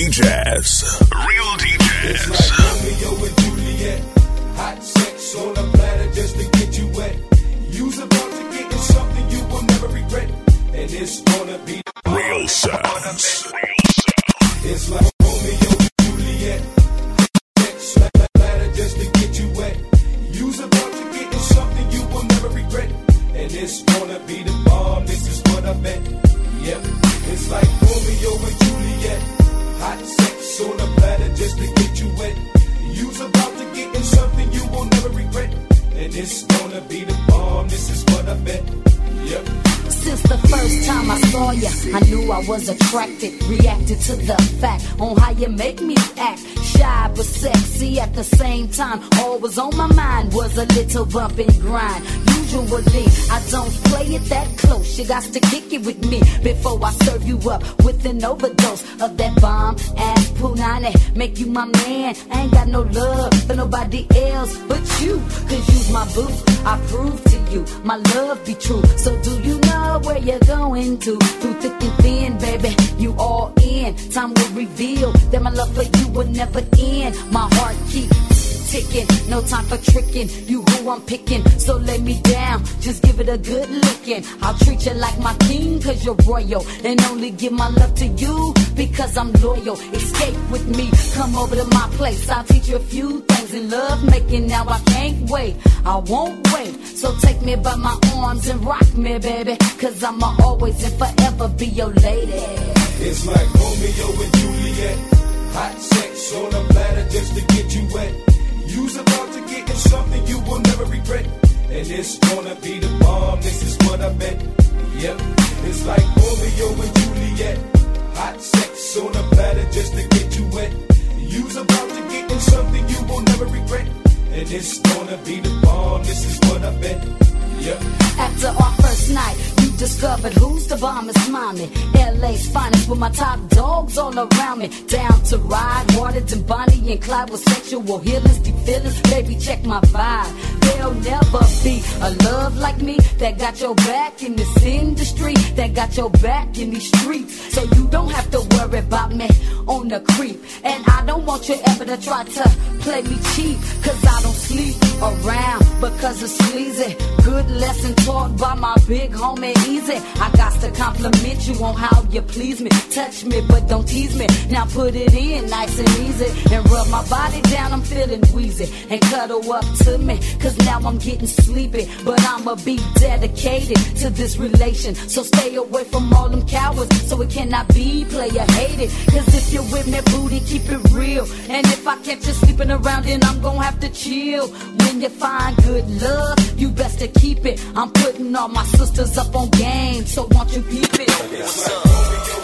DJs. Real DJs. Romeo and Juliet. Hot sex on a platter just to get you wet. Get in something you will never regret. And it's gonna be Real sounds. It's like was attracted. Reacted to the fact on how you make me act. Shy but sexy at the same time. All was on my mind was a little bump and grind. Usually, I don't play it that close. You got to kick it with me before I serve you up with an overdose of that bomb ass punani. Make you my man. I ain't got no love for nobody else but you. Cause you's my boo. I prove to you my love be true. So do you know where you're going to? Through thick and thin, baby, you all in. Time will reveal that my love for you will never end. My heart keeps ticking, no time for tricking. You who I'm picking, so lay me down. Just give it a good licking. I'll treat you like my king, cause you're royal. And only give my love to you because I'm loyal. Escape with me, come over to my place. I'll teach you a few things in love making. Now I can't wait, I won't wait. So take me by my arms and rock me, baby. Cause I'ma always and forever be your lady. It's like Romeo and Juliet. Hot sex on a platter just to get you wet. You's about to get in something you will never regret. And it's gonna be the bomb, this is what I bet. Yep, it's like Romeo and Juliet. Hot sex on a platter just to get you wet. You's about to get in something you will never regret. And it's gonna be the bomb, this is what I bet. Yep. After our first night, you discovered who's the bomb is mommy. LA's finest with my top dogs all around me. Down to ride, watered and Bonnie and Clyde with sexual healings, deep feelings. Baby, check my vibe. There'll never be a love like me that got your back in this industry, that got your back in these streets. So you don't have to worry about me on the creep. And I don't want you ever to try to play me cheap, cause I don't sleep around because it's sleazy. Good lesson taught by my big homie Eazy. I got to compliment you on how you please me. Touch me, but don't tease me. Now put it in nice and easy. And rub my body down, I'm feeling wheezy. And cuddle up to me, cause now I'm getting sleepy. But I'ma be dedicated to this relation. So stay away from all them cowards, so it cannot be player hated. Cause if you're with me, booty, keep it real. And if I catch you sleeping around, then I'm gonna have to chill. When you find good love, you best to keep it. I'm putting all my sisters up on game, so won't you keep it? Real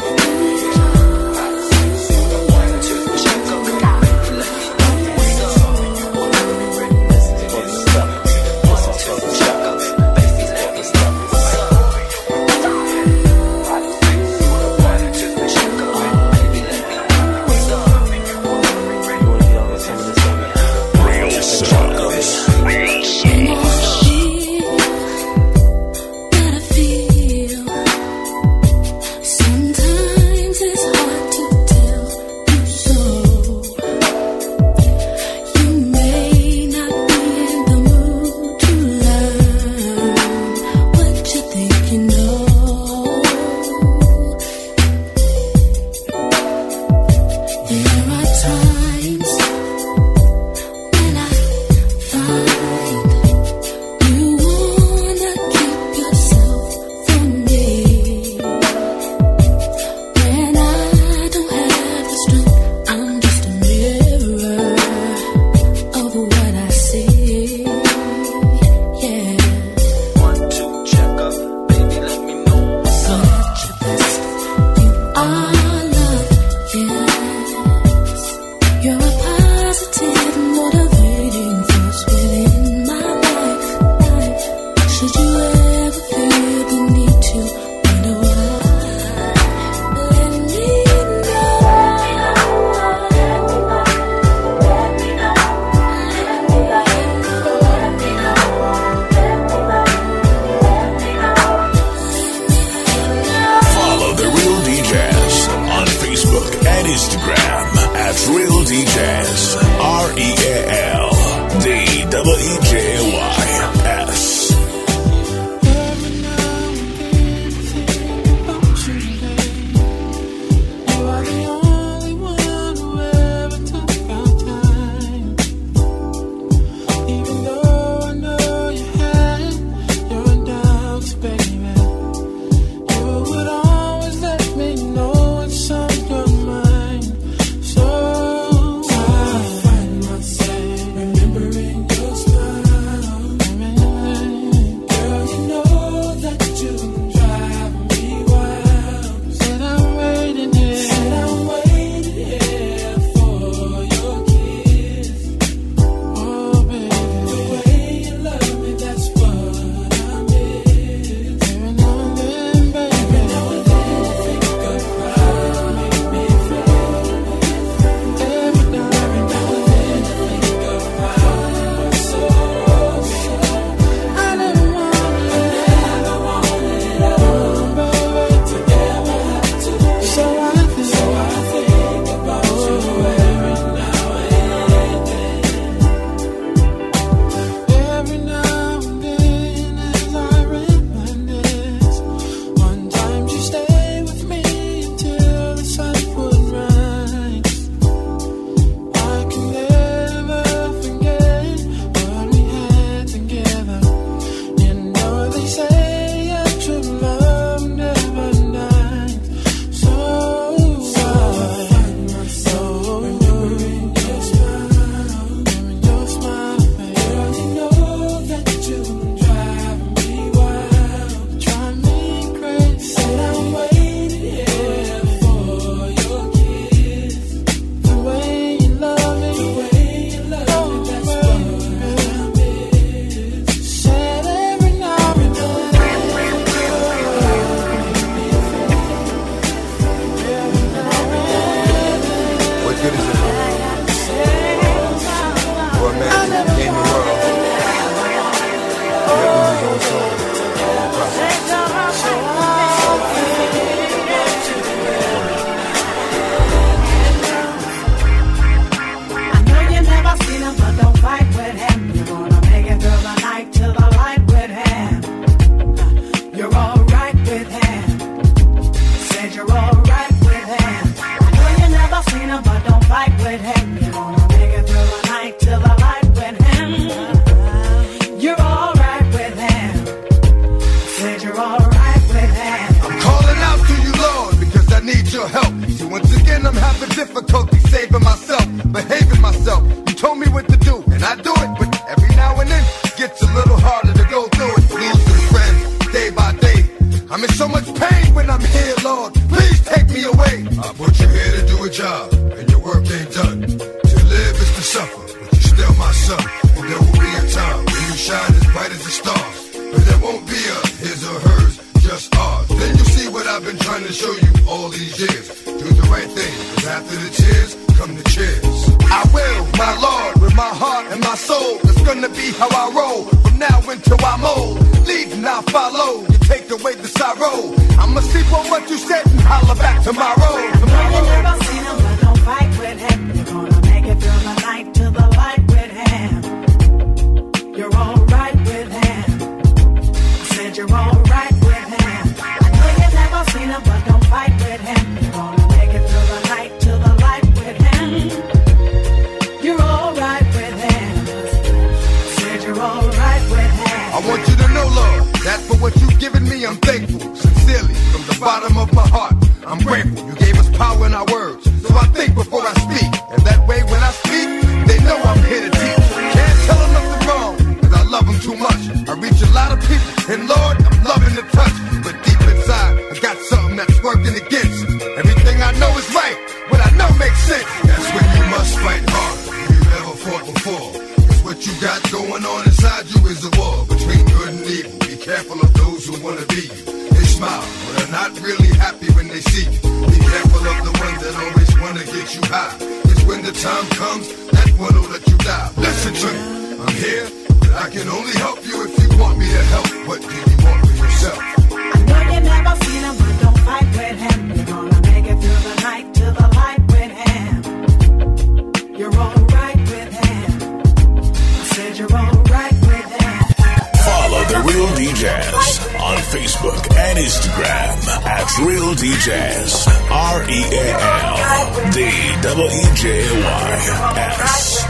Real DJs. R E A L D W E J Y S.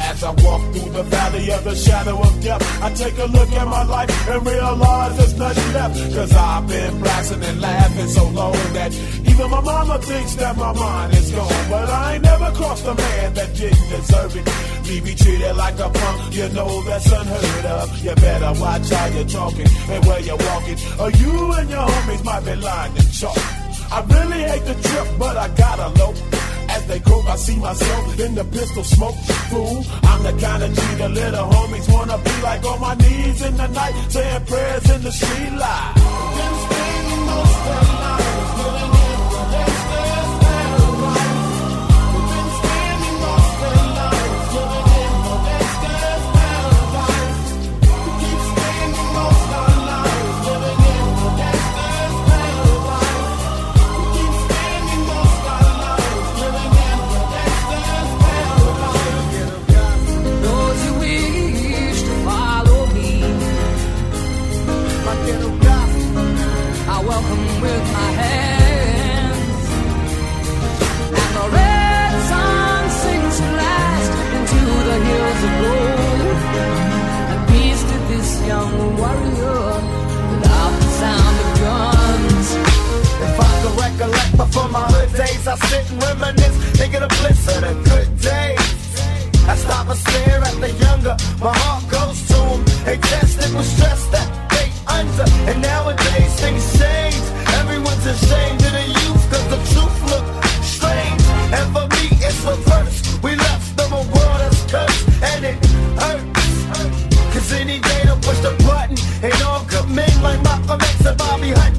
As I walk through the valley of the shadow of death, I take a look at my life and realize there's nothing left. Cause I've been blasting and laughing so long that even my mama thinks that my mind is gone. But I ain't never crossed a man that didn't deserve it. Me be treated like a punk, you know that's unheard of. You better watch how you're talking and where you're walking, or you and your homies might be lying to chalk. I really hate the trip, but I gotta low. As they croak, I see myself in the pistol smoke. Fool, I'm the kind of G the little homies wanna be like on my knees in the night, saying prayers in the street light. recollect, but my hood days, I sit and reminisce, thinking the bliss of the good days. I stop and stare at the younger, my heart goes to them. They tested with stress that they under, and nowadays things change. Everyone's ashamed of the youth, cause the truth look strange. And for me, it's reversed. We left them a world that's cursed, and it hurts. Cause any day to push the button, and all good men like Malcolm X and Bobby Hutton.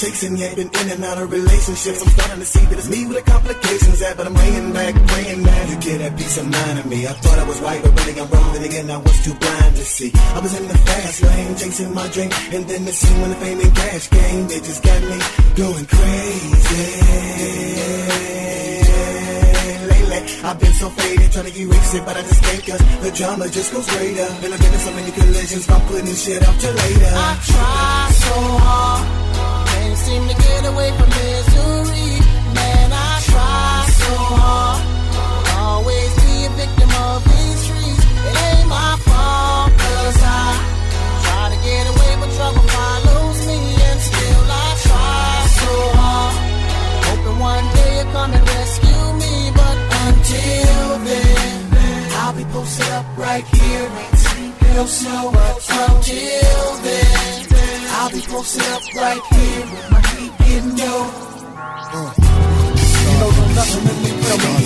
Chasing yet Been in and out of relationships I'm starting to see that it's me with the complications at But I'm laying back praying that you get that peace of mind of me I thought I was right but really I'm wrong Then again I was too blind to see I was in the fast lane chasing my dream And then the scene when the fame and cash came It just got me going crazy. I've been so faded, trying to erase it, but I just can't cause the drama just goes greater. And I've been in so many collisions, I'm putting shit off till later. I try so hard, seem to get away from misery. Man, I try so hard, always be a victim of these streets. It ain't my fault, cause I try to get away, but trouble follows me, and still I try so hard. Hoping one day you'll come and rescue me, but until then, I'll be posted up right here and sleep real slow. But until then, I'll be posted up right here with my heat getting low. You know, there's nothing that you tell me.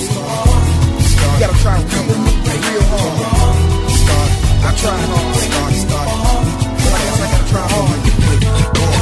You gotta try real, real hard. I tried hard. But I guess I gotta try hard.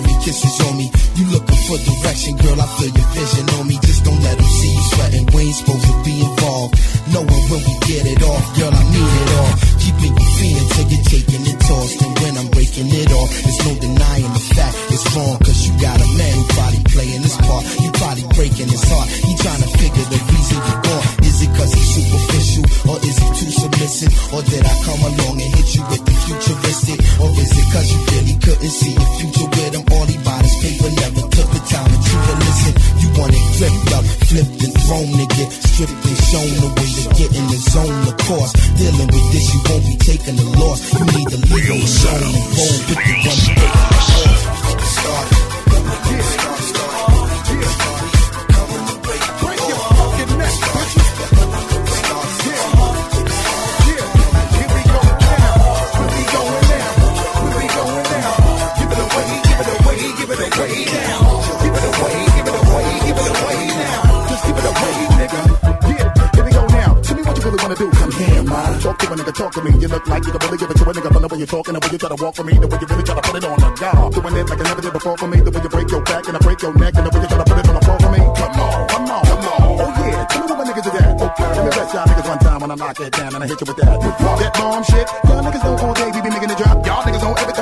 Kisses on me, you looking for direction, girl. I feel your vision on me. Just don't let them see you sweating. We ain't supposed to be involved. Knowing when we get it off, girl, I mean it all. Keeping you feeling till you're taking it tossed. And when I'm breaking it off, there's no denying the fact it's wrong. Cause you got a man who probably playing his part. You probably breaking his heart. He trying to figure the reason you're gone. Is it cause he's superficial? Or is he too submissive? Or did I come along and hit you with the futuristic? Or is it cause you really couldn't see your future with him? All he bought is paper, never took the time to truly listen. You want it flipped up, flipped and thrown to get stripped and shown the way to get in the zone. Of course, dealing with this, you won't be taking the loss. You need to leave it alone and roll with the one break. Start. Talking, the way you try to walk for me, the way you really try to put it on the guard. Doing it like I never did before for me, the way you break your back and I break your neck, and the way you try to put it on the floor for me. Come on, come on, come on. Oh yeah, tell me what my niggas is at. Okay, let me bless y'all niggas one time when I knock it down and I hit you with that. That bomb shit. Y'all niggas know all day we be making it drop. Y'all niggas know every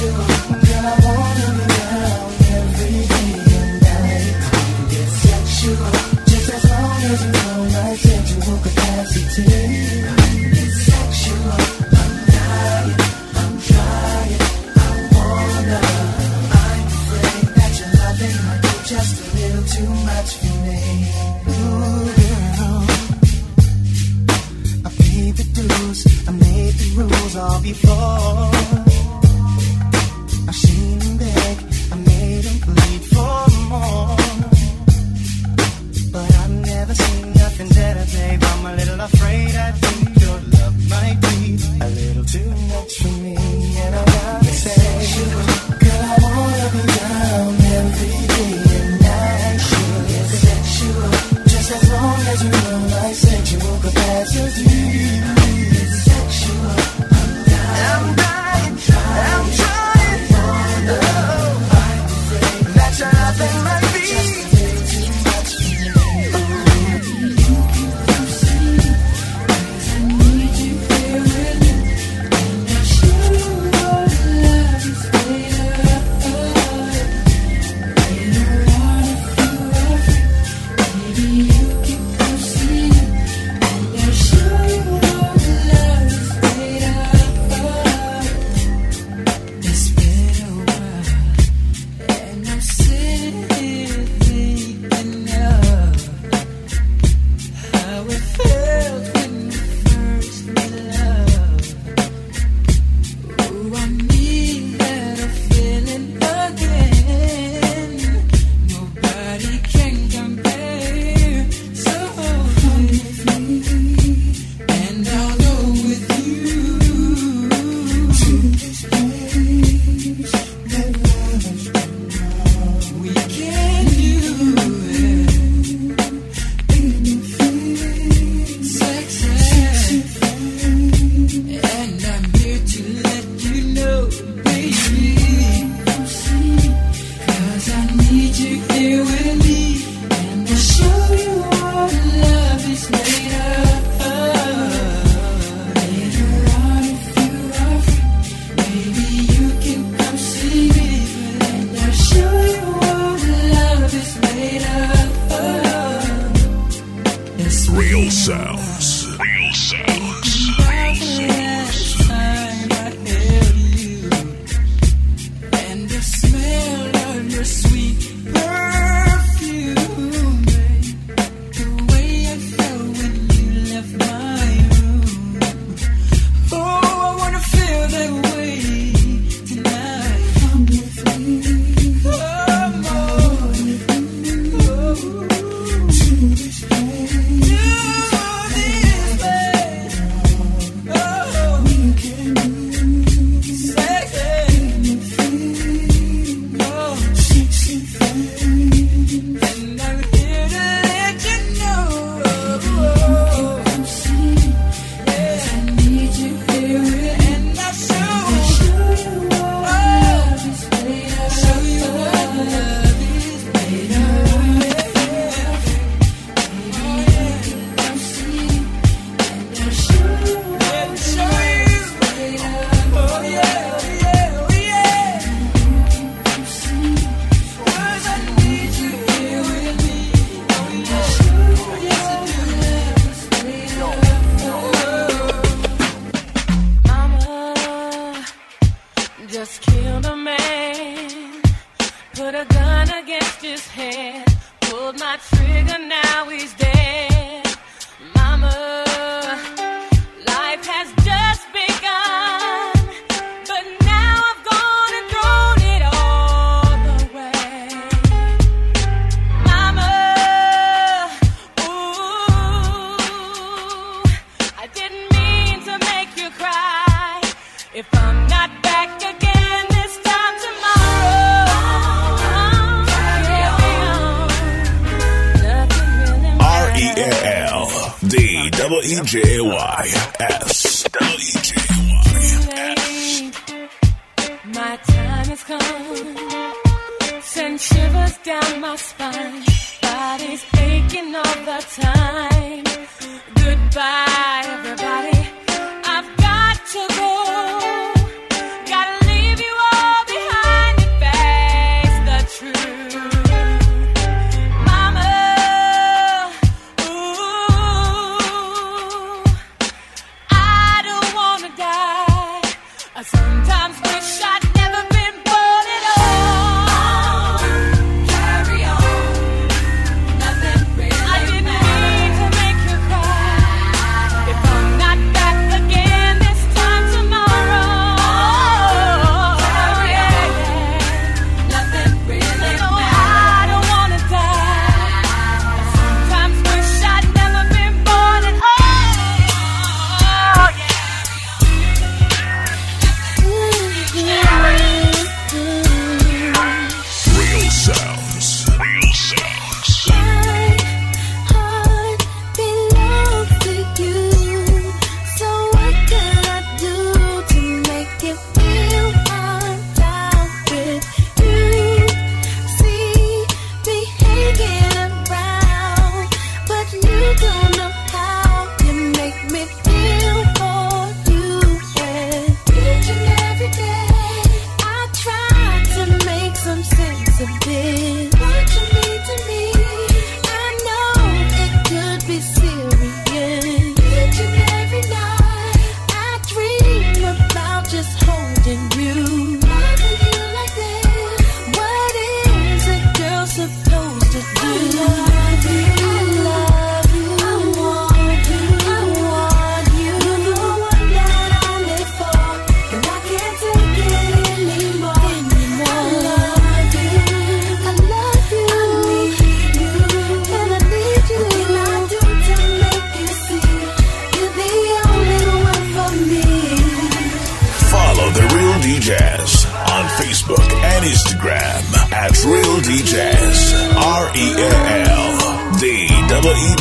sexual,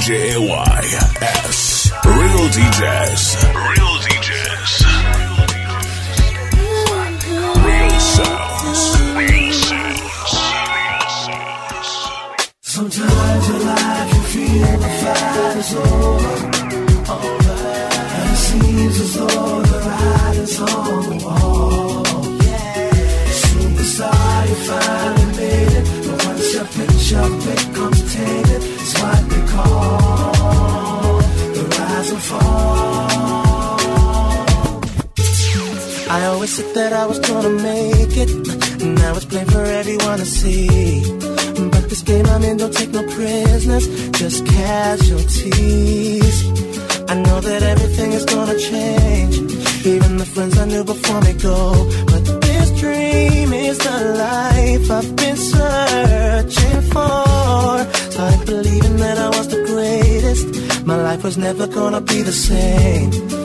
W E the same.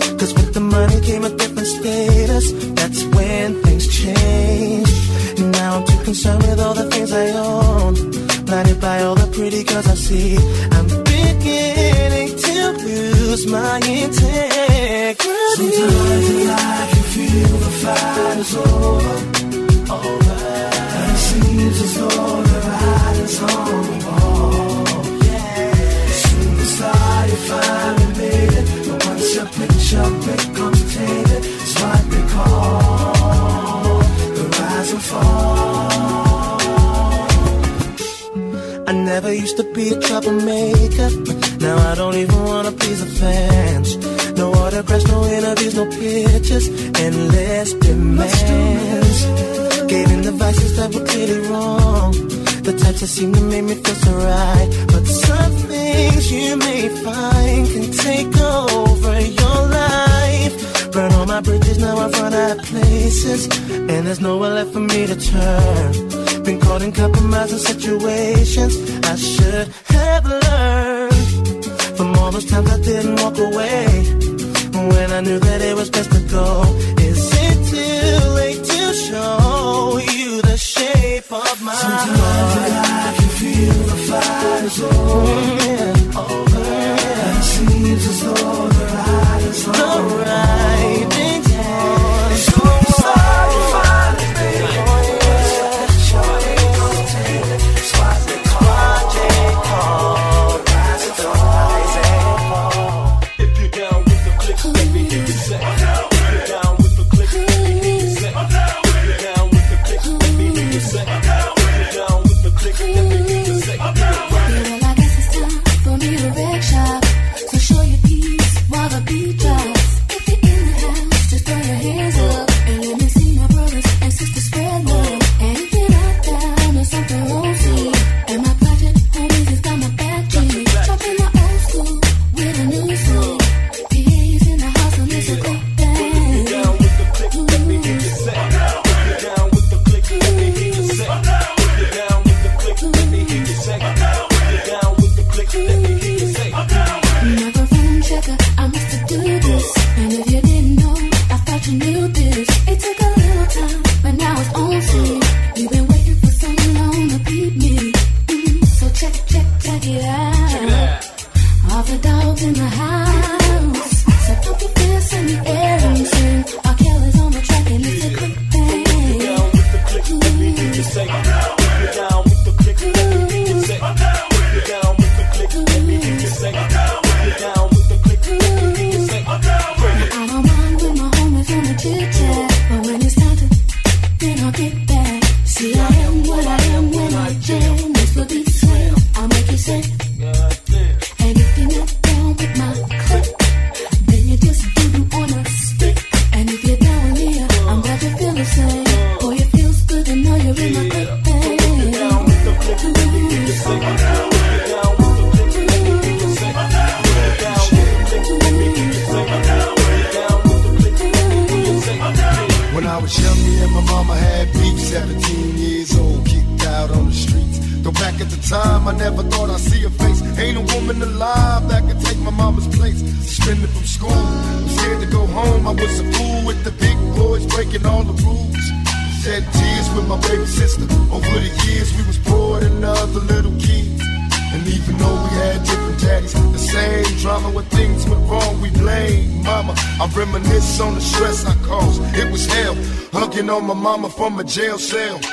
Jail cell.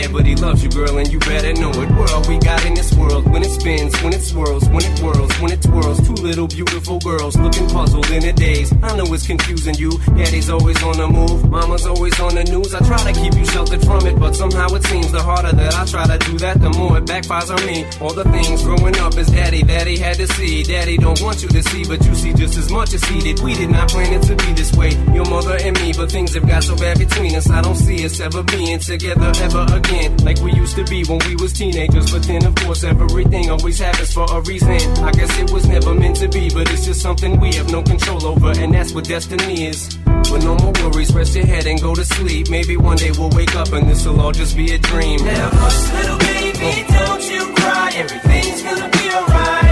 He? But he loves you, girl, and you better know it. World we got in this world, when it spins, when it swirls, when it whirls, when it twirls. Two little beautiful girls looking puzzled in a daze. I know it's confusing you. Daddy's always on the move, mama's always on the news. I try to keep you sheltered from it, but somehow it seems the harder that I try to do that, the more it backfires on me. All the things growing up as daddy, daddy had to see. Daddy don't want you to see, but you see just as much as he did. We did not plan it to be this way, your mother and me, but things have got so bad between us. I don't see us ever being together ever again, like we used to be when we was teenagers. But then, of course, everything always happens for a reason. I guess it was never meant to be, but it's just something we have no control over, and that's what destiny is. But no more worries, rest your head and go to sleep. Maybe one day we'll wake up and this'll all just be a dream. Now, hush, little baby, oh. don't you cry. Everything's gonna be alright.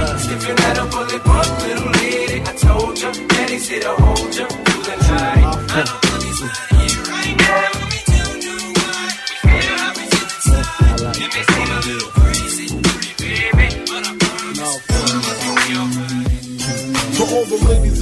That up, pull it up, little lady. I told you, daddy's here to hold you through the night.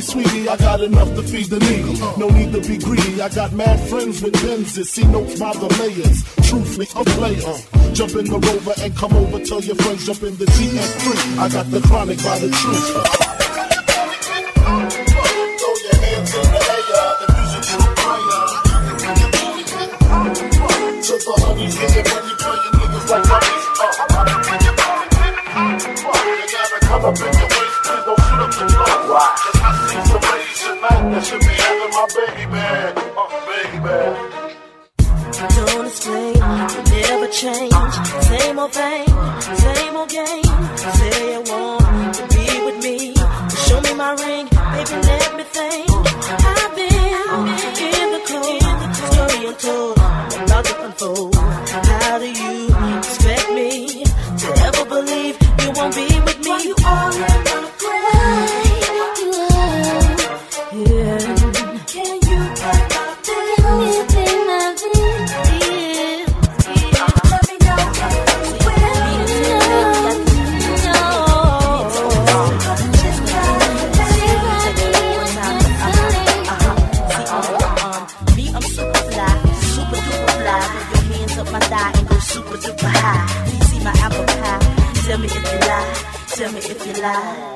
sweetie, I got enough to feed the needy. No need to be greedy. I got mad friends with Benzes. See notes by the layers. Truthfully, a player. Jump in the rover and come over. Tell your friends, jump in the GS3. I got the chronic by the truth. To that should be having my baby bag. Uh, baby bag. Don't explain, never change. Same old thing, same old game. Say you want to be with me. Show me my ring, baby, let me think. I've been in the cold, story untold, about to unfold. How do you me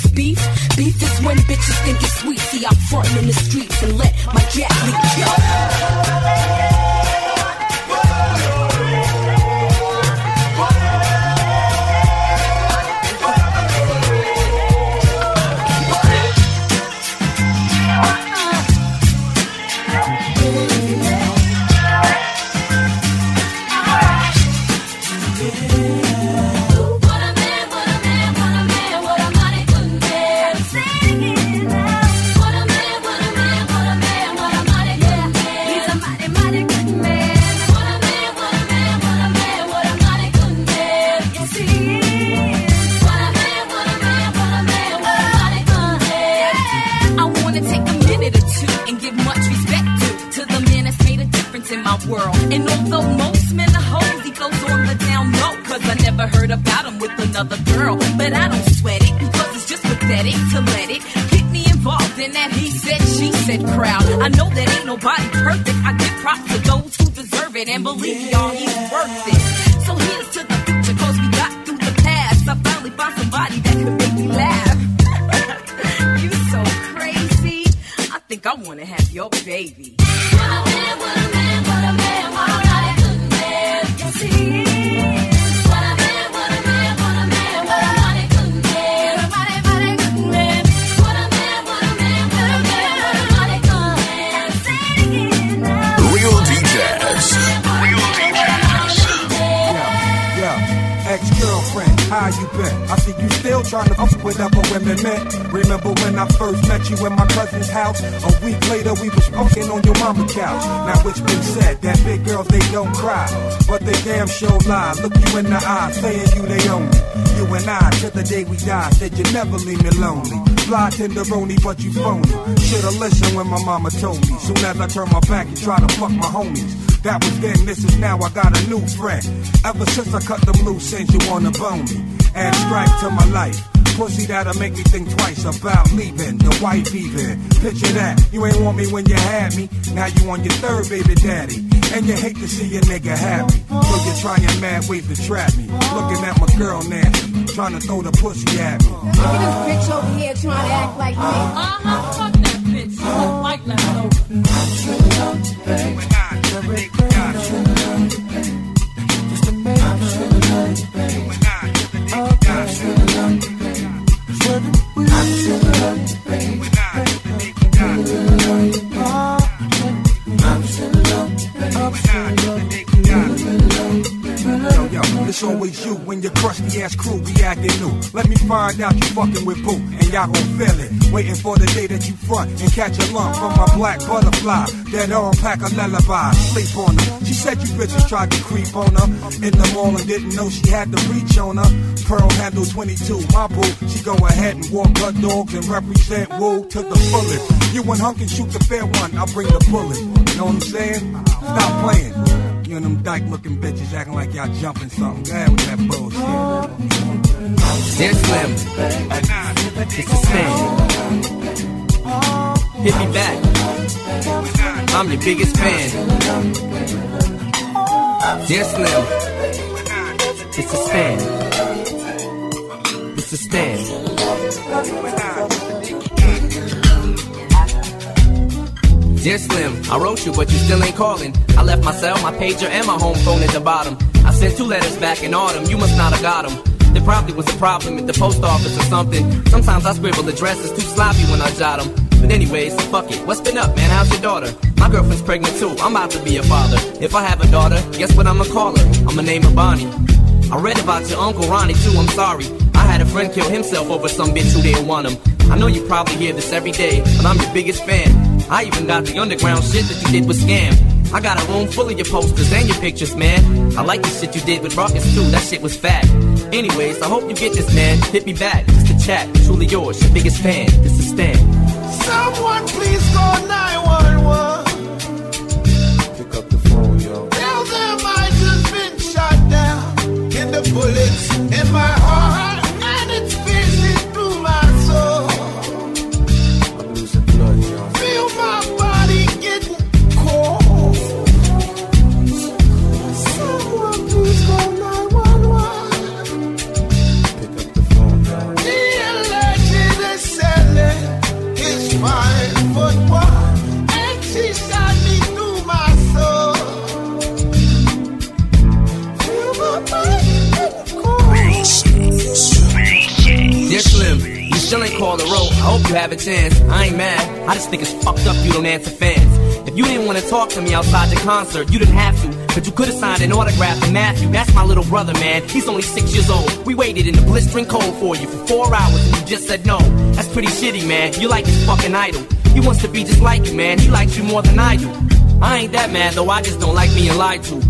What's beef? Beef is when bitches think it's sweet. See, I'm frontin' in the streets and let my jack leak. Another girl. But I don't sweat it because it's just pathetic to let it get me involved in that he said, she said crowd. I know that ain't nobody perfect. I give props to those who deserve it. And believe y'all, he's worth it. So here's to the future cause we got through the past. I finally found somebody that could make me laugh. you so crazy. I think I wanna have your baby. Trying to up with other women, man. Remember when I first met you in my cousin's house? A week later, we was smoking on your mama couch. Now it's been said that big girls they don't cry, but they damn sure lie. Look you in the eye, saying you they own me. You and I, till the day we die, said you never leave me lonely. Fly tenderoni, but you phony. Should've listened when my mama told me. Soon as I turn my back and try to fuck my homies. That was then, this is now, I got a new friend. Ever since I cut them loose ends, you wanna bone me. Add stripe to my life. Pussy that'll make me think twice about leaving, the wife even. Picture that, you ain't want me when you had me. Now you on your third baby daddy. And you hate to see a nigga happy. So you're trying mad ways to trap me. Looking at my girl nasty, trying to throw the pussy at me. Look at this bitch over here trying to act like me. Uh-huh, fuck that bitch. She look like leftover. Find out you fucking with Boo, and y'all gon' feel it. Waiting for the day that you front and catch a lump from my black butterfly. That arm pack a lullaby, sleep on her. She said you bitches tried to creep on her in the mall and didn't know she had the reach on her. Pearl handle 22, my boo. She go ahead and walk her dogs and represent woo to the fullest. You and Hunk can shoot the fair one, I'll bring the bullet. You know what I'm saying? Stop playing. You and them dyke looking bitches acting like y'all jumping something. Go with that bullshit. Dear Slim, it's a stand. Hit me back. I'm your biggest fan. Dear Slim, it's a stand. It's a stand. Dear Slim, I wrote you, but you still ain't calling. I left my cell, my pager, and my home phone at the bottom. I sent two letters back in autumn, you must not have got them. Probably was a problem at the post office or something. Sometimes I scribble addresses too sloppy when I jot them. But anyways, fuck it. What's been up, man? How's your daughter? My girlfriend's pregnant too. I'm about to be a father. If I have a daughter, guess what I'ma call her? I'ma name her Bonnie. I read about your uncle Ronnie too. I'm sorry. I had a friend kill himself over some bitch who didn't want him. I know you probably hear this every day, but I'm your biggest fan. I even got the underground shit that you did with Skam. I got a room full of your posters and your pictures, man. I like the shit you did with Rawkus too. That shit was fat. Anyways, I hope you get this, man. Hit me back, just to chat. Truly yours, your biggest fan. This is Stan. Someone please call 911. You have a chance. I ain't mad. I just think it's fucked up you don't answer fans. If you didn't want to talk to me outside the concert, you didn't have to. But you could have signed an autograph for Matthew. That's my little brother, man. He's only six years old. We waited in the blistering cold for you for four hours and you just said no. That's pretty shitty, man. You like his fucking idol. He wants to be just like you, man. He likes you more than I do. I ain't that mad though, I just don't like being lied to.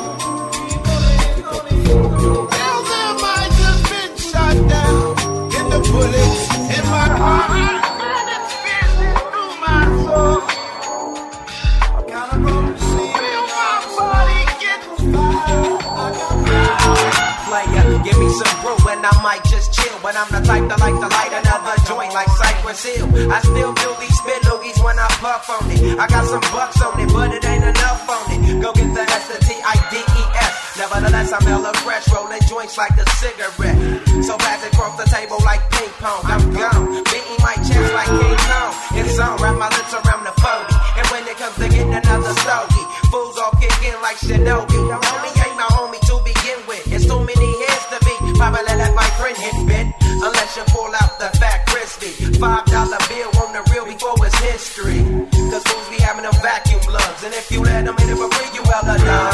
See my player. Give me some brew and I might just chill. But I'm the type that like to light another joint like Cypress Hill. I still do these spit loogies when I puff on it. I got some bucks on it, but it ain't enough on it. Go get Nevertheless, I'm hella fresh, rolling joints like a cigarette. So fast across the table like ping pong. I'm gone, beating my chest like King Kong. It's on, wrap my lips around the 40. And when it comes to getting another stogie, fools all kick in like Shinobi. Homie ain't my homie to begin with. It's too many heads to be. Probably let my friend hit bit. Unless you pull out the fat crispy. Five dollar bill on the real before it's history. Cause fools be having them vacuum lugs. And if you let them in it for free, you dumb, dumb.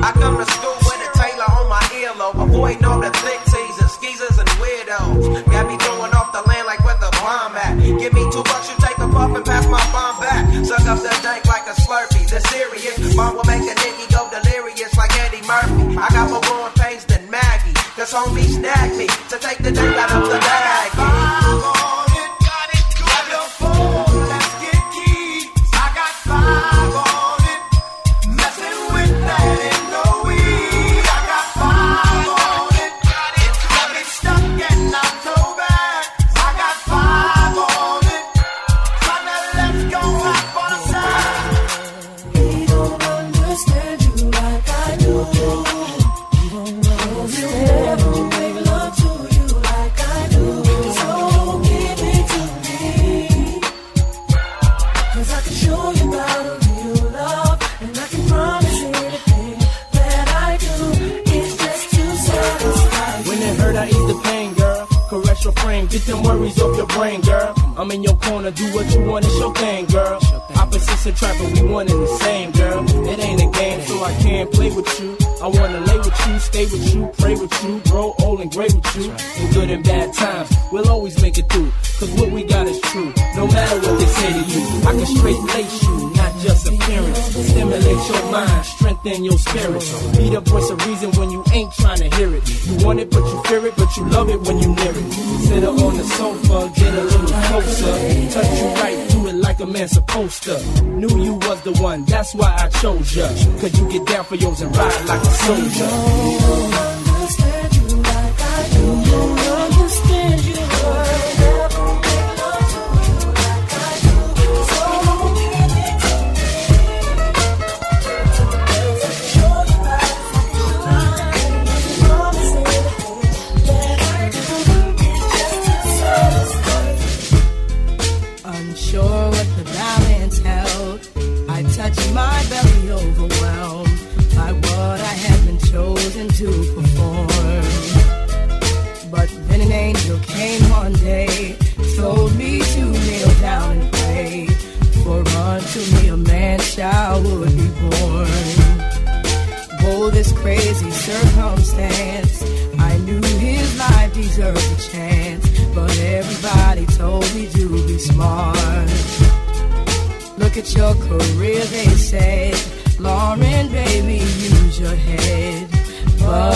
I come to school with a Taylor on my earlobe. Avoiding all the thick teasers, skeezers, and weirdos. Got me throwing off the land like where the bomb at. Give me two bucks, you take a puff and pass my bomb back. Suck up the dank like a slurpee. The serious bomb will make a nigga go delirious like Eddie Murphy. I got more growing pains than Maggie. Cause homie snagged me to take the dank out of the bag. That's why I chose ya. Cause you get down for yours and ride like a soldier.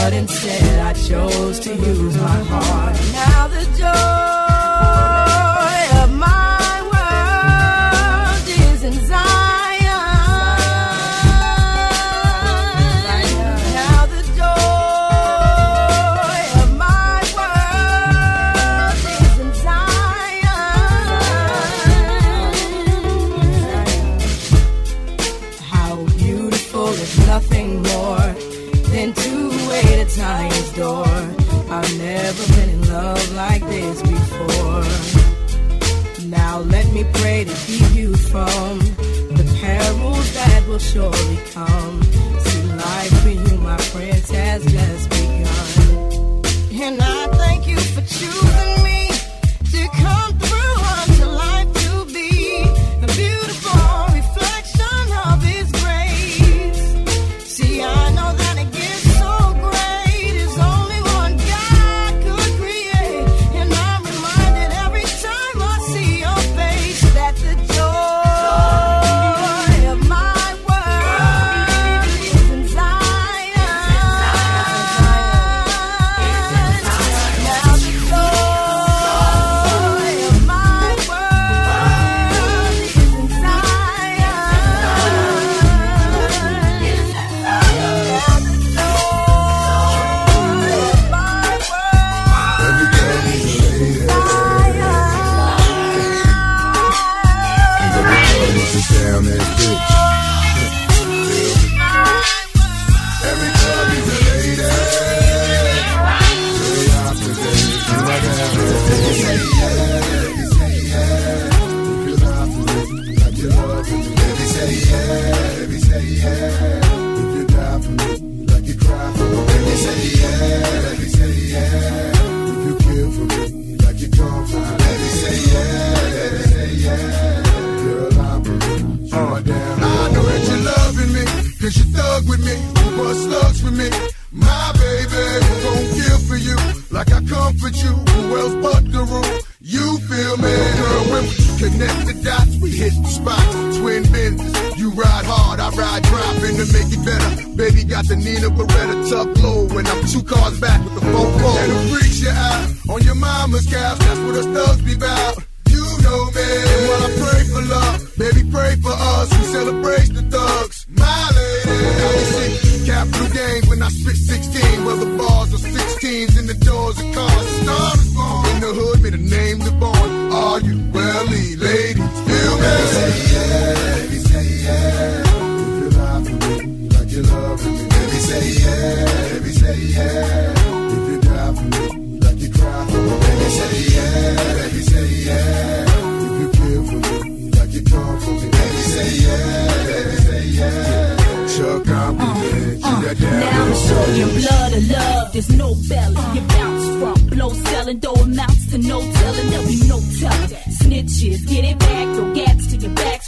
But instead, I chose to use my heart. Now the joy will surely come.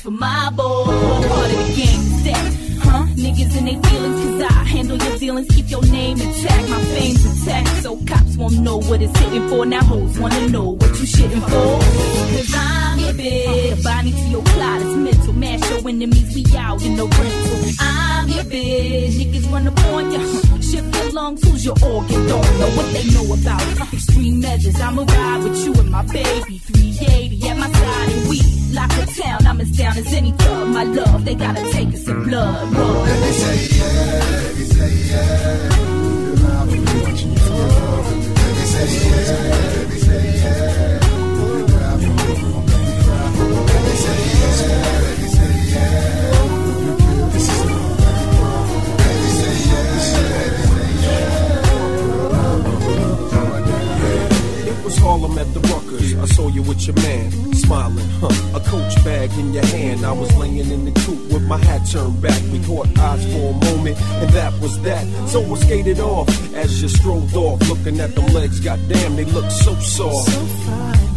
For my boy. Part of the game huh? Niggas in their feelings, cause I handle your dealings, keep your name intact, my fame's intact. So cops won't know what it's hitting for. Now hoes wanna know what you shitting for. Cause I'm your bitch. The body to your clot is mental. Mash your enemies, we out in the rental. I'm your bitch. Niggas run up on ya. Shift your lungs, who's your organ? Don't know what they know about extreme measures. I'ma ride with you and my baby. 380 at my side and we lock the town. I'm as down as any thug. My love, they gotta take us in blood. Let me say yeah, let me say yeah. Let me say yeah, let me say yeah. Let me say yeah, was Harlem at the Ruckers. I saw you with your man, smiling, huh? A coach bag in your hand. I was laying in the coop with my hat turned back. We caught eyes for a moment, and that was that. So I skated off as you strolled off, looking at them legs. Goddamn, they look so soft.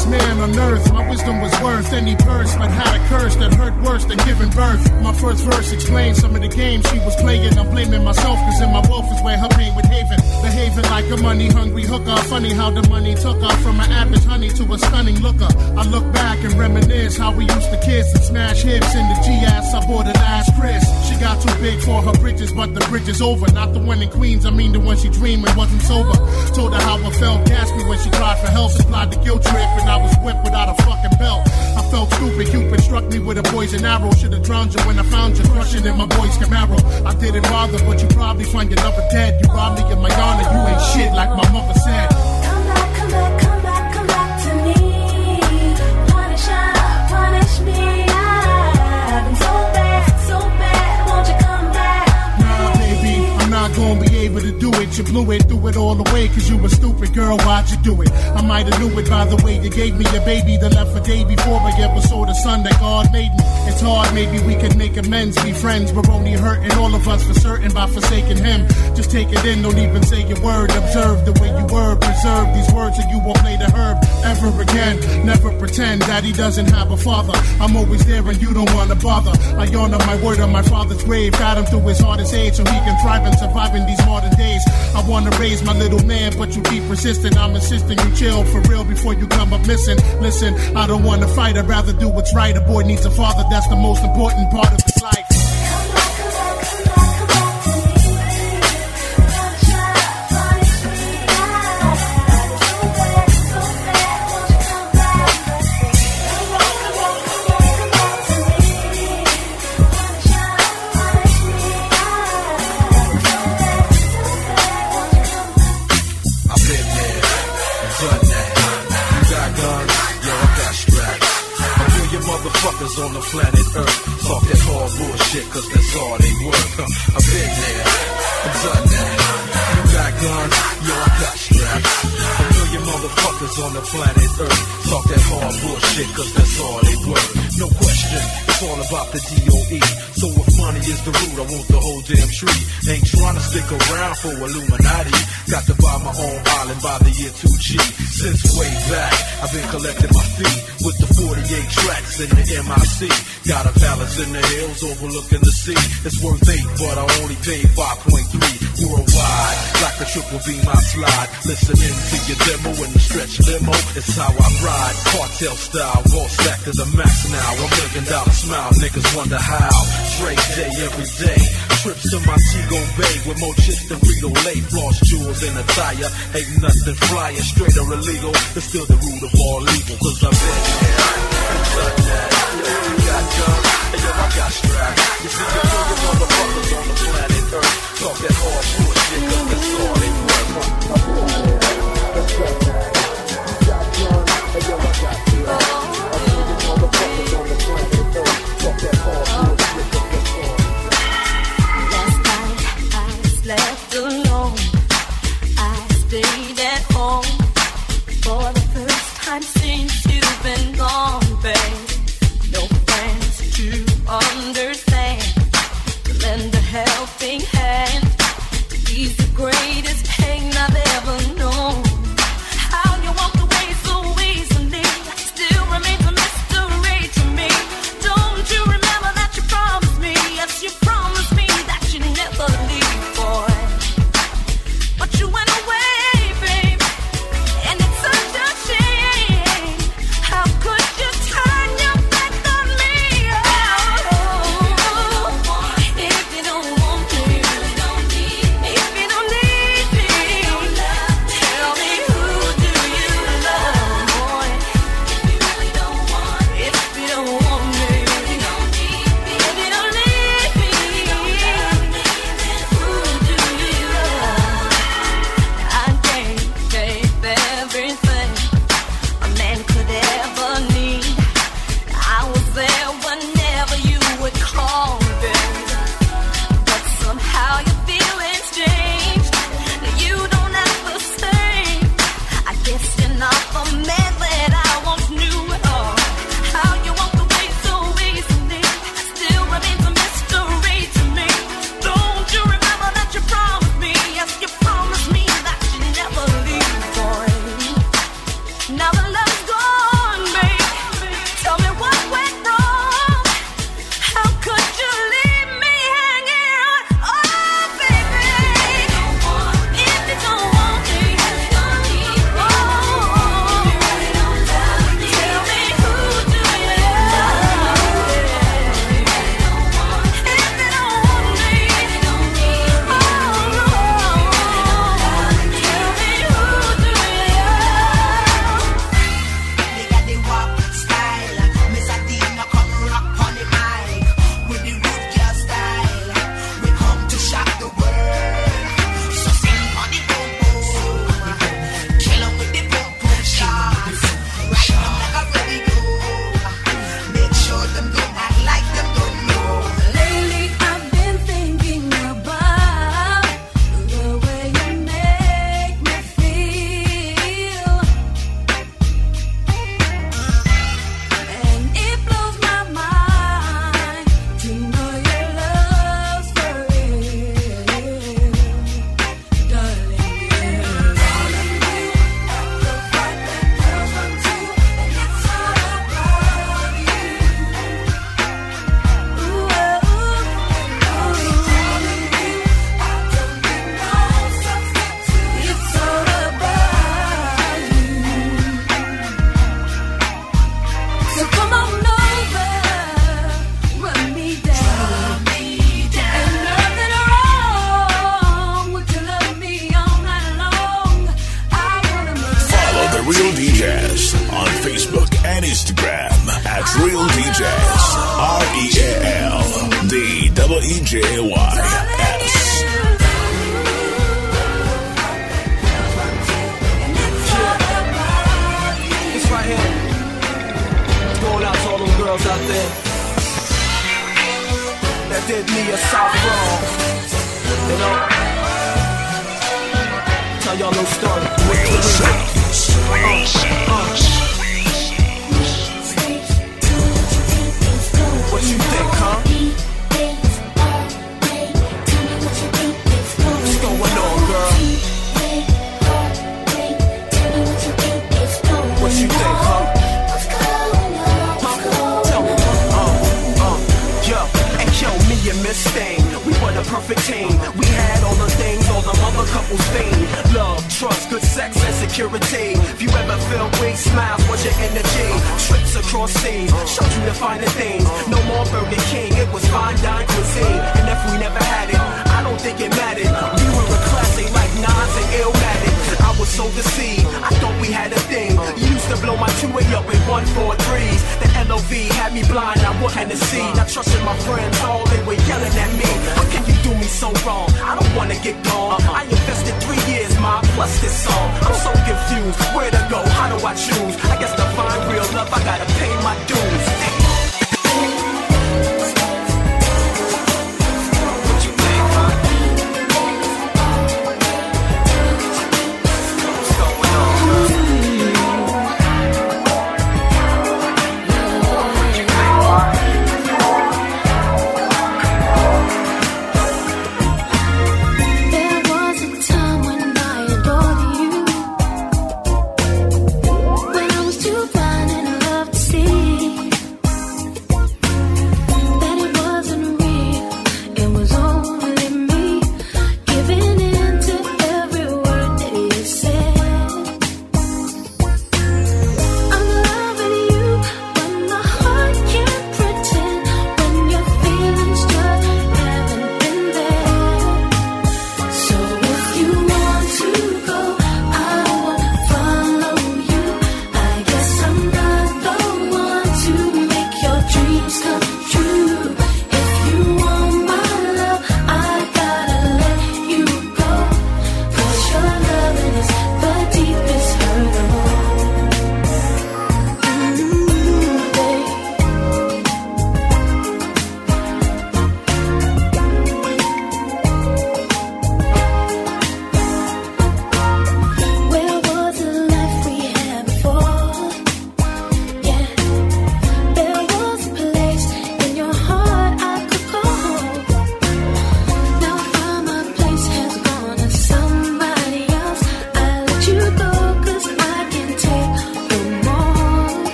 Wisest man on earth. My wisdom was worth any purse, but had a curse that hurt worse than giving birth. My first verse explains some of the games she was playing. I'm blaming myself, cause in my wealth is where her pain would haven. Behaving like a money hungry hooker. Funny how the money took her from an average honey to a stunning looker. I look back and reminisce how we used to kiss and smash hips in the G-ass I bought her last Chris. She got too big for her bridges, but the bridge is over. Not the one in Queens, I mean the one she dreamed and wasn't sober. Told her how I felt, gasped me when she cried for help. Supplied the guilt trip and I was whipped without a fucking belt. I felt stupid, Cupid struck me with a poison arrow. Should've drowned you when I found you, crushing in my boy's Camaro. I didn't bother, but you probably find your lover dead. You robbed me of my honor, you ain't shit like my mother said. Come back, come back, come able to do it. You blew it, threw it all away, cause you were stupid, girl. Why'd you do it? I might have knew it by the way you gave me your baby that left a day before I ever saw the sun that God made me. It's hard, maybe we can make amends, be friends. We're only hurting all of us for certain by forsaking him. Just take it in, don't even say a word. Observe the way you were, preserve these words so you won't play the herb ever again. Never pretend that he doesn't have a father. I'm always there and you don't wanna bother. I honor my word on my father's grave. Got him through his hardest age so he can thrive and survive in these modern days. I wanna raise my little man, but you keep persisting. I'm insisting you chill for real before you come up missing. Listen, I don't wanna fight, I'd rather do what's right. A boy needs a father, that's the most important part of for Illuminati. Got to buy my own island by the year 2G. Since way back, I've been collecting my fee with the 48 tracks in the MIC. Got a palace in the hills overlooking the sea. It's worth eight, but I only paid 5.3 worldwide. Like a triple beam, I slide. Listening to your demo in the stretch limo. It's how I ride. Cartel style, raw stack to the max now. A million dollar smile, niggas wonder how. Dre day every day. Trips to my Montego Bay with more chicks than Frito Lay. Floss jewels in a tire. Ain't nothing flying straight or illegal. It's still the root of all evil. Cause I've been. And. Talk that bullshit cause gone. I invested three years, my plus this song. I'm so confused. Where to go? How do I choose? I guess to find real love, I gotta pay my dues.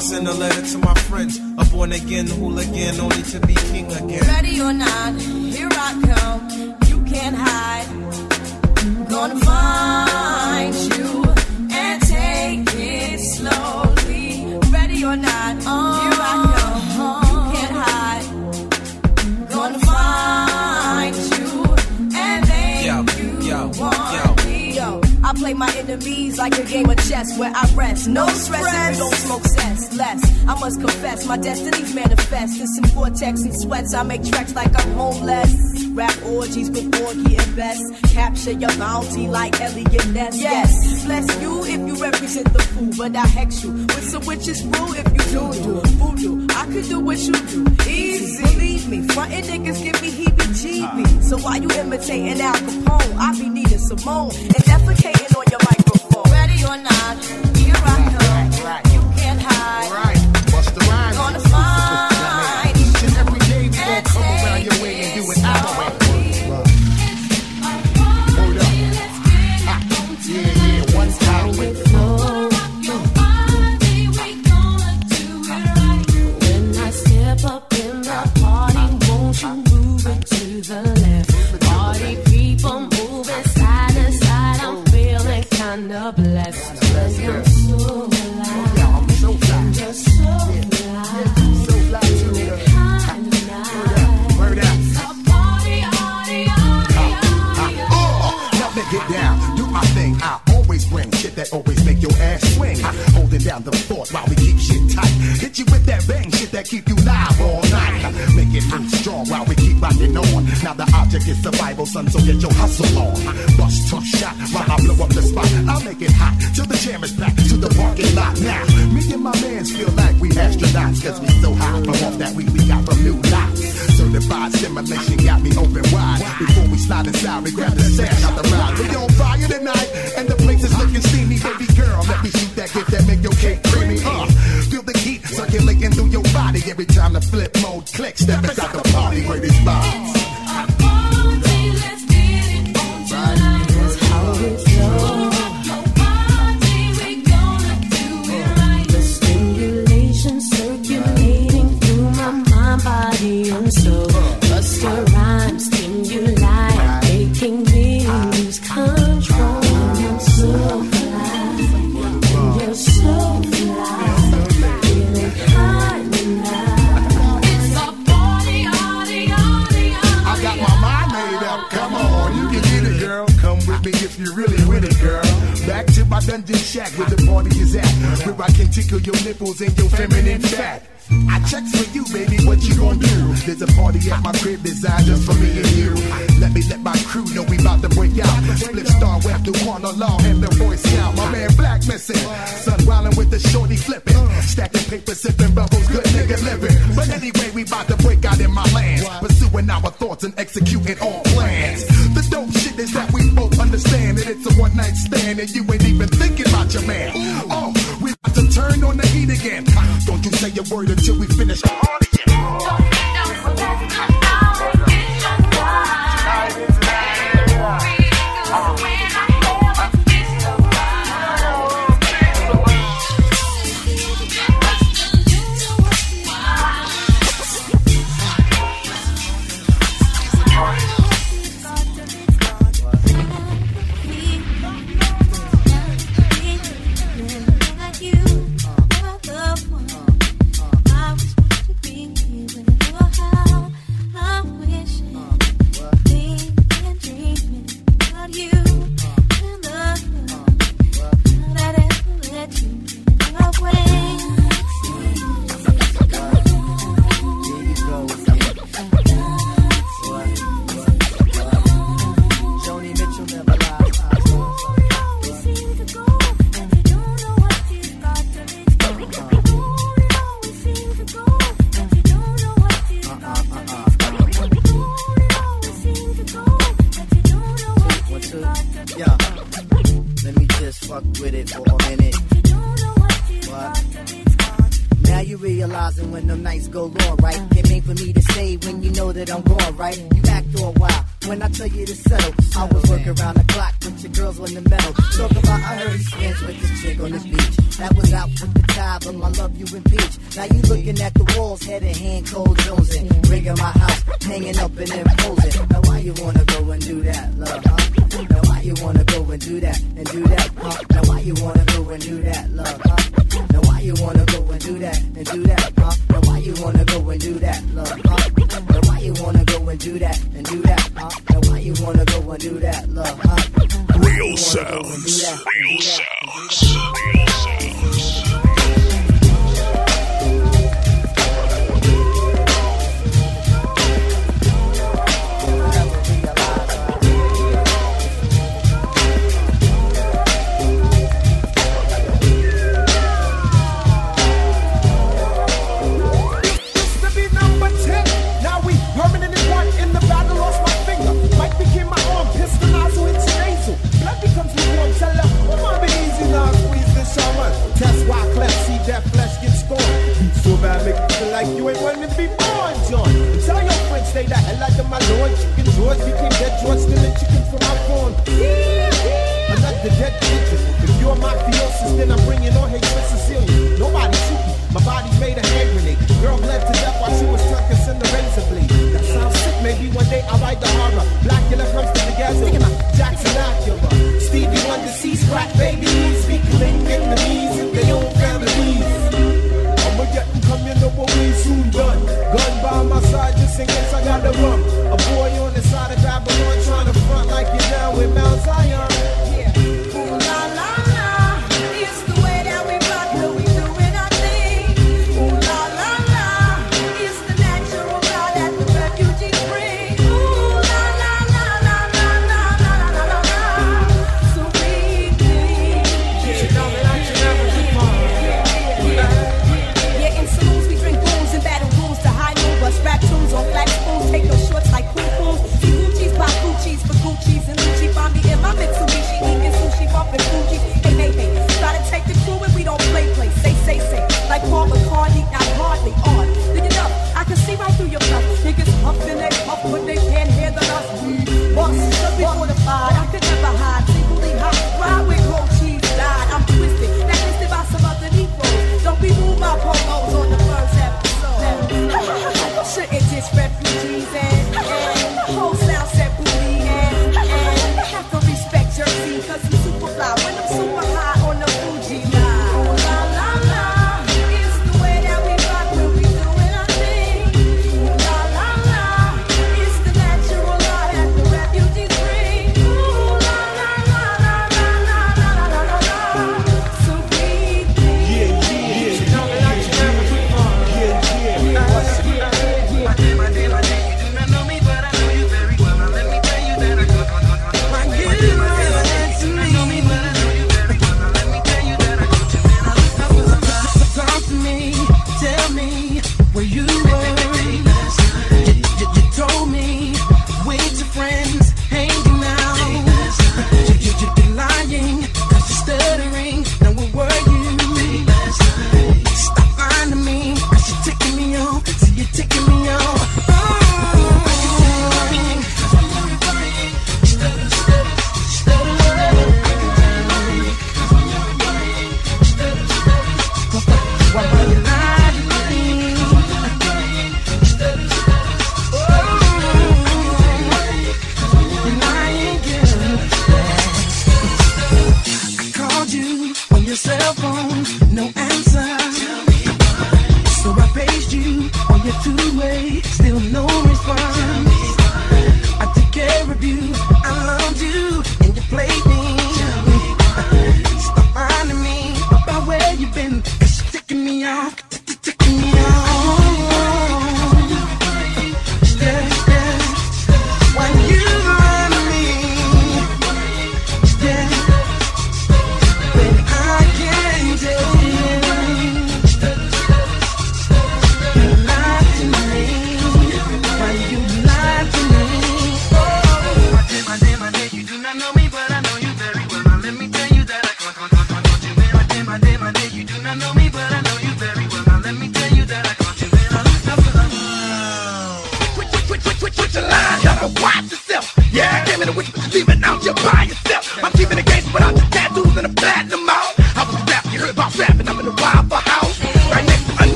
I send a letter to my friends, a born again hooligan, only to be king again. Ready or not. I play my enemies like a game of chess where I rest. No stress if you don't smoke cess. Less, I must confess, my destinies manifest. It's in vortex and sweats. I make tracks like I'm homeless. Rap orgies with orgy and best. Capture your bounty like Eliot Ness. Yes, bless you if you represent the fool, but I hex you with some witches brew if you do do voodoo. I could do what you do easy. Believe me, frontin' niggas give me heebie-jeebies. So why you imitating Al Capone? I be Simone and defecating on your microphone. Ready or not,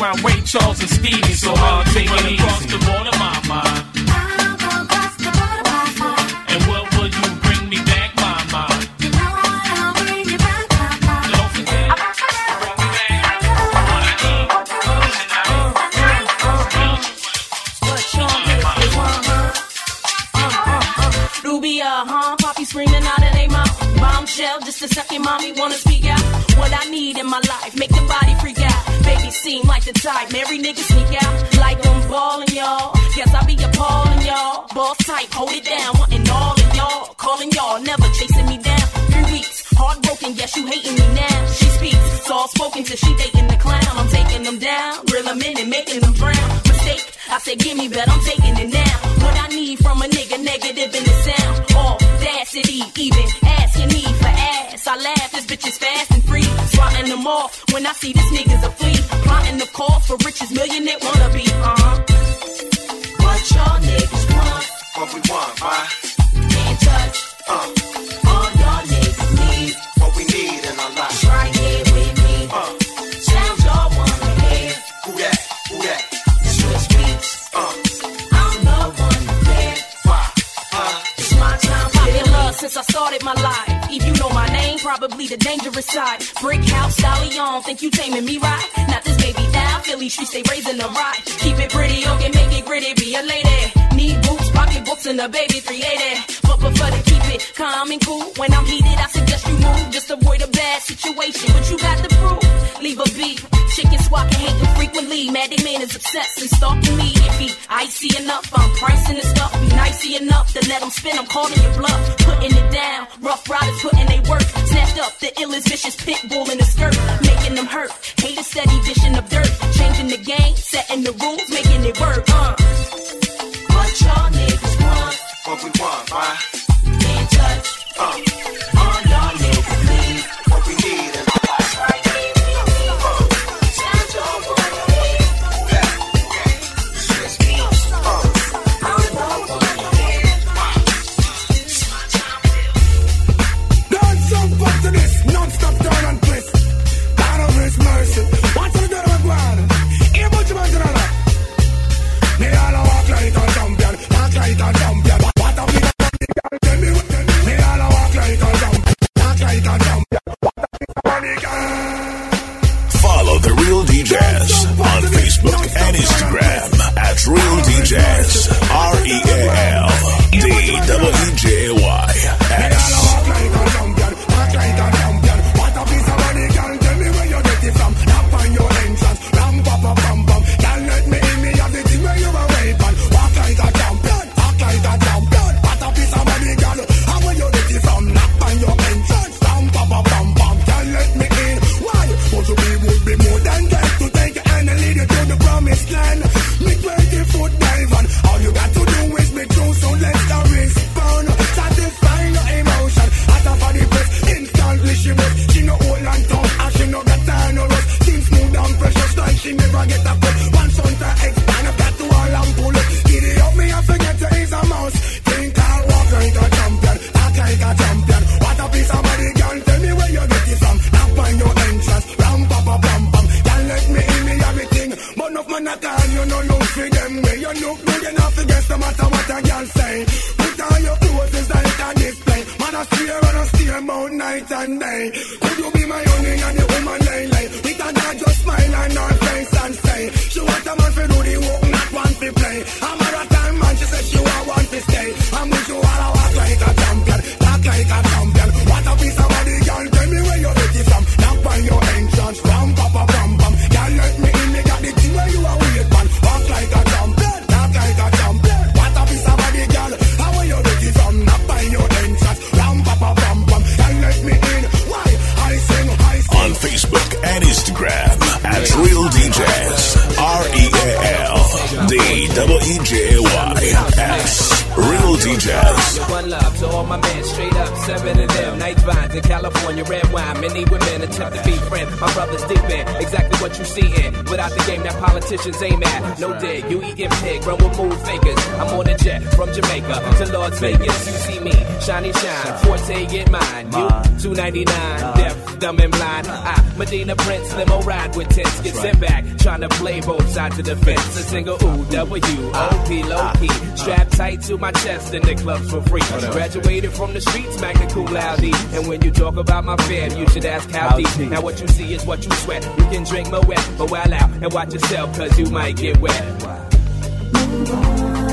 around started my life. If you know my name, probably the dangerous side. Brick house, stallion, think you taming me right? Not this baby now. Philly streets, they raising the right. Keep it pretty, okay, make it gritty, be a lady. Need boots, pocket books, and a baby 380. But prefer to keep it calm and cool. When I'm heated, I suggest you move. Just avoid a bad situation. But you got the proof, leave a beat chicken swapping, hating frequently. Mad man is obsessed and stalking me. If he icy enough, I'm pricing the stuff. Be nicey enough to let him spin. I'm calling your bluff, putting it down. Ruff Ryders putting they work. Snatched up the illest vicious pit bull in a skirt, making them hurt. Hate a steady dishing of dirt, changing the game, setting the rules, making it work. Uh. What y'all niggas want? What we want, why? Can't touch. Uh. DJs on Facebook and Instagram at Real DJs. R E A L D W J Y S. and day. Love to all my men, straight up, seven of them. Night vines in California, red wine. Many women attempt to be friends. My brother's deep in exactly what you see in. Without the game that politicians aim at. No dig, you eating pig, run with move fakers. I'm on a jet from Jamaica to Las Vegas. You see me, shiny shine, forte get mine. You, 299, deaf, dumb and blind. I, Medina Prince, limo ride with tents. Get sent back, trying to play both sides of the fence. A single ooh, W, O, P, low key. Strapped tight to my chest in the clubs for free. Graduated from the streets, magna cum laude. And when you talk about my fam, you should ask how deep. Now what you see is what you sweat. You can drink my wet, but well out and watch yourself, cause you might get wet. Seems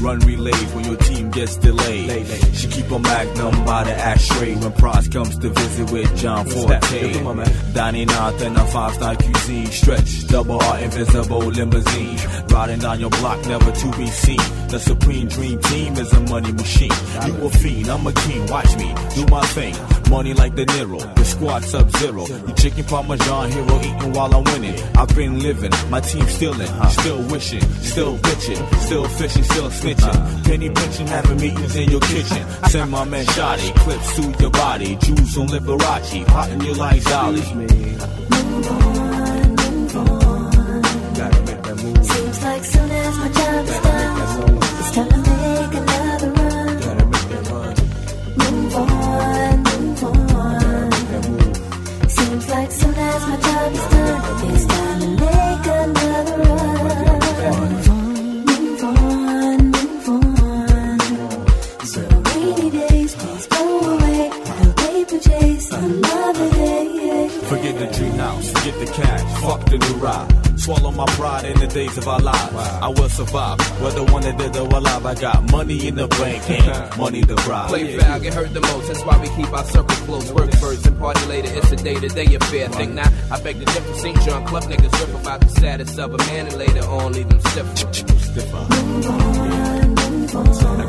Run relays when your team gets delayed. She keep a magnum by the ashtray when Price comes to visit with John Forte. Dining out in a five star cuisine. Stretch, double R, invisible limousine. Riding down your block, never to be seen. The supreme dream team is a money machine. You a fiend, I'm a king. Watch me do my thing. Money like De Niro, the squad sub zero. You chicken parmesan hero eating while I'm winning. I've been living, my team stealing, still wishing, still bitching, still fishing, still snitching. Penny pinching, having meetings in your kitchen. Send my man Shotty, clips to your body, Juice on Liberace, potting you like Dolly. The cash, fuck the new ride. Swallow my pride in the days of our lives. I will survive, whether one that dead or alive. I got money in the bank and money to ride. Play foul, get hurt the most. That's why we keep our circle close. Work first and party later. It's a day to day affair. Think not. I beg the difference. St. John Club niggas rip about the status of a man and later on leave them stiff. Stiffer. I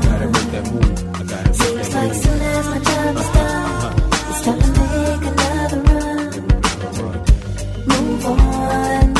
gotta make that move. I gotta make Seems that like move. soon as my job is done, it's time to make another run. Move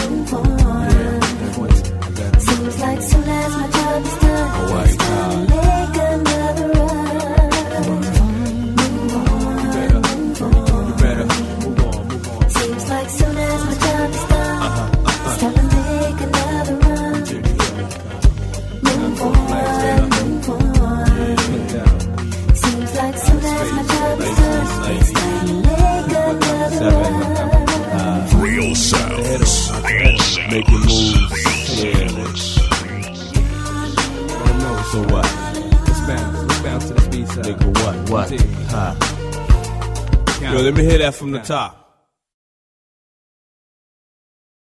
let me hear that from the top.